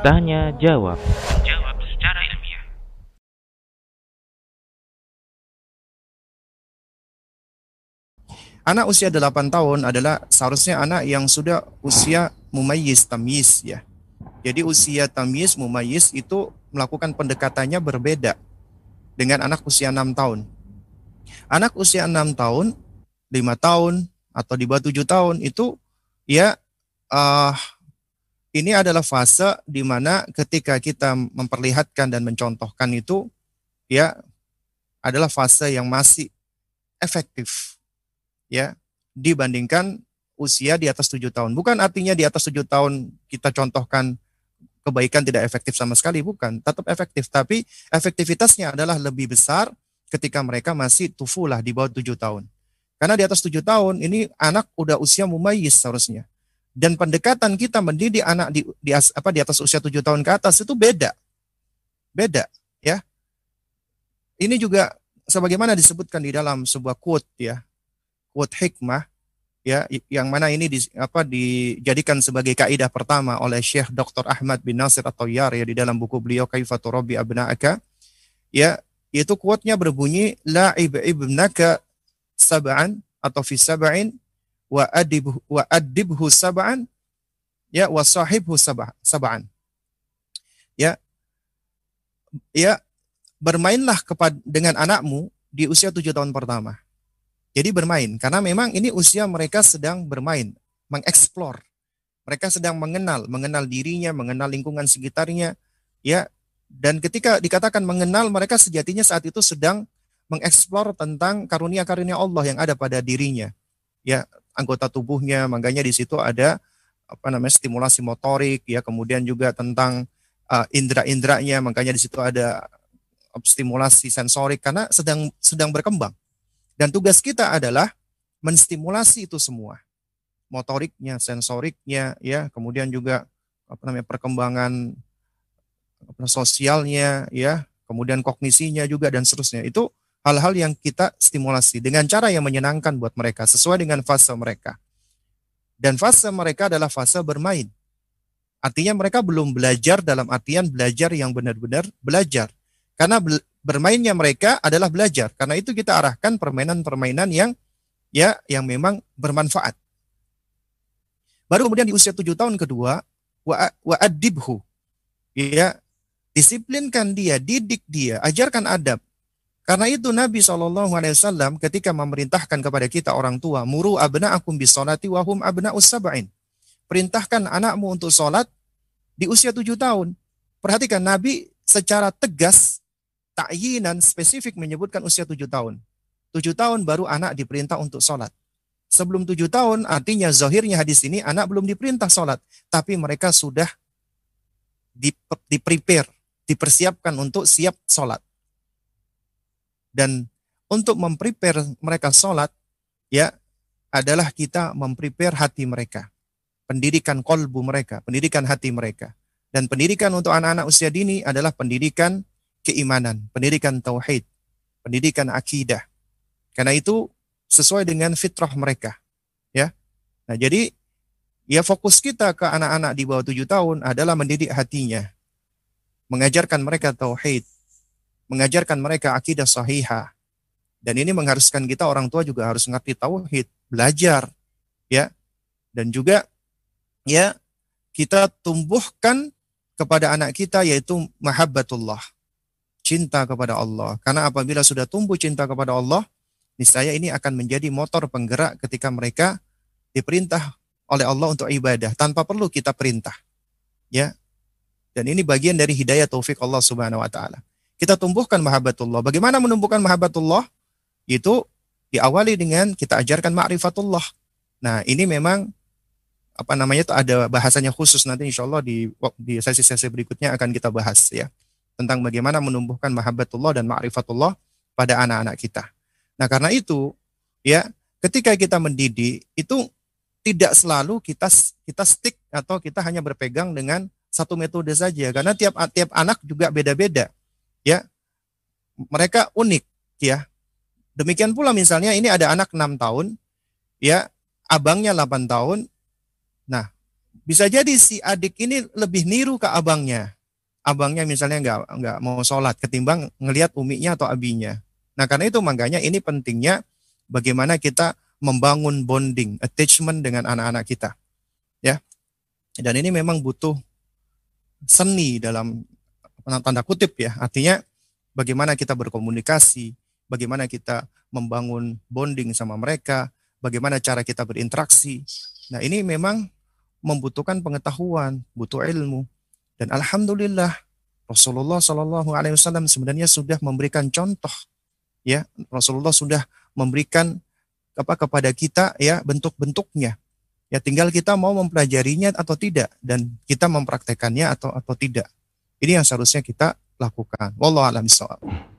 Tanya jawab. Jawab secara ilmiah. Anak usia 8 tahun adalah seharusnya anak yang sudah usia mumayyiz tamyiz ya. Jadi usia tamyiz mumayyiz itu melakukan pendekatannya berbeda dengan anak usia 6 tahun. Anak usia 6 tahun, 5 tahun atau di bawah 7 tahun itu ya uh, ini adalah fase di mana ketika kita memperlihatkan dan mencontohkan itu ya adalah fase yang masih efektif ya dibandingkan usia di atas tujuh tahun. Bukan artinya di atas tujuh tahun kita contohkan kebaikan tidak efektif sama sekali, bukan. Tetap efektif, tapi efektivitasnya adalah lebih besar ketika mereka masih tufulah di bawah tujuh tahun. Karena di atas tujuh tahun ini anak udah usia mumayyiz seharusnya. Dan pendekatan kita mendidik anak di, di apa di atas usia tujuh tahun ke atas itu beda, beda, ya. Ini juga sebagaimana disebutkan di dalam sebuah quote ya quote hikmah ya yang mana ini di, apa dijadikan sebagai kaidah pertama oleh Syekh Dr. Ahmad bin Nasir atau Yar ya di dalam buku beliau Kaifatu Rabbi Abna'aka ya itu quote-nya berbunyi la ibnaka sab'an atau fi sab'in wa adibhu wa adibhu sab'an ya wa sahibhu sab'an ya ya bermainlah kepada dengan anakmu di usia tujuh tahun pertama jadi bermain karena memang ini usia mereka sedang bermain, mengeksplor. Mereka sedang mengenal, mengenal dirinya, mengenal lingkungan sekitarnya, ya. Dan ketika dikatakan mengenal, mereka sejatinya saat itu sedang mengeksplor tentang karunia-karunia Allah yang ada pada dirinya. Ya, anggota tubuhnya, makanya di situ ada apa namanya stimulasi motorik ya, kemudian juga tentang uh, indera-inderanya, makanya di situ ada stimulasi sensorik karena sedang sedang berkembang dan tugas kita adalah menstimulasi itu semua. Motoriknya, sensoriknya, ya, kemudian juga apa namanya perkembangan sosialnya, ya, kemudian kognisinya juga dan seterusnya. Itu hal-hal yang kita stimulasi dengan cara yang menyenangkan buat mereka sesuai dengan fase mereka. Dan fase mereka adalah fase bermain. Artinya mereka belum belajar dalam artian belajar yang benar-benar belajar. Karena bermainnya mereka adalah belajar. Karena itu kita arahkan permainan-permainan yang ya yang memang bermanfaat. Baru kemudian di usia tujuh tahun kedua, wa, wa adibhu. Ya, disiplinkan dia, didik dia, ajarkan adab. Karena itu Nabi SAW ketika memerintahkan kepada kita orang tua, muru abna'akum bisolati wahum abna'us sab'in. Perintahkan anakmu untuk sholat di usia tujuh tahun. Perhatikan Nabi secara tegas ta'yinan spesifik menyebutkan usia tujuh tahun. Tujuh tahun baru anak diperintah untuk sholat. Sebelum tujuh tahun, artinya zahirnya hadis ini anak belum diperintah sholat. Tapi mereka sudah di, di prepare, dipersiapkan untuk siap sholat. Dan untuk memprepare mereka sholat, ya adalah kita memprepare hati mereka. Pendidikan kolbu mereka, pendidikan hati mereka. Dan pendidikan untuk anak-anak usia dini adalah pendidikan keimanan, pendidikan tauhid, pendidikan akidah. Karena itu sesuai dengan fitrah mereka. Ya. Nah, jadi ya fokus kita ke anak-anak di bawah tujuh tahun adalah mendidik hatinya. Mengajarkan mereka tauhid, mengajarkan mereka akidah sahihah. Dan ini mengharuskan kita orang tua juga harus ngerti tauhid, belajar, ya. Dan juga ya kita tumbuhkan kepada anak kita yaitu mahabbatullah cinta kepada Allah. Karena apabila sudah tumbuh cinta kepada Allah, niscaya ini akan menjadi motor penggerak ketika mereka diperintah oleh Allah untuk ibadah tanpa perlu kita perintah. Ya. Dan ini bagian dari hidayah taufik Allah Subhanahu wa taala. Kita tumbuhkan mahabbatullah. Bagaimana menumbuhkan mahabbatullah? Itu diawali dengan kita ajarkan ma'rifatullah. Nah, ini memang apa namanya itu ada bahasanya khusus nanti insya Allah di di sesi-sesi berikutnya akan kita bahas ya tentang bagaimana menumbuhkan mahabbatullah dan ma'rifatullah pada anak-anak kita. Nah, karena itu ya, ketika kita mendidik itu tidak selalu kita kita stick atau kita hanya berpegang dengan satu metode saja karena tiap tiap anak juga beda-beda. Ya. Mereka unik ya. Demikian pula misalnya ini ada anak enam tahun ya, abangnya 8 tahun. Nah, bisa jadi si adik ini lebih niru ke abangnya. Abangnya misalnya nggak nggak mau sholat ketimbang ngelihat uminya atau abinya. Nah, karena itu makanya ini pentingnya bagaimana kita membangun bonding, attachment dengan anak-anak kita. Ya. Dan ini memang butuh seni dalam tanda kutip ya. Artinya bagaimana kita berkomunikasi, bagaimana kita membangun bonding sama mereka, bagaimana cara kita berinteraksi. Nah, ini memang membutuhkan pengetahuan, butuh ilmu. Dan alhamdulillah Rasulullah Shallallahu alaihi wasallam sebenarnya sudah memberikan contoh ya. Rasulullah sudah memberikan apa kepada kita ya bentuk-bentuknya. Ya tinggal kita mau mempelajarinya atau tidak dan kita mempraktekannya atau atau tidak. Ini yang seharusnya kita lakukan. Wallahu a'lam bishawab.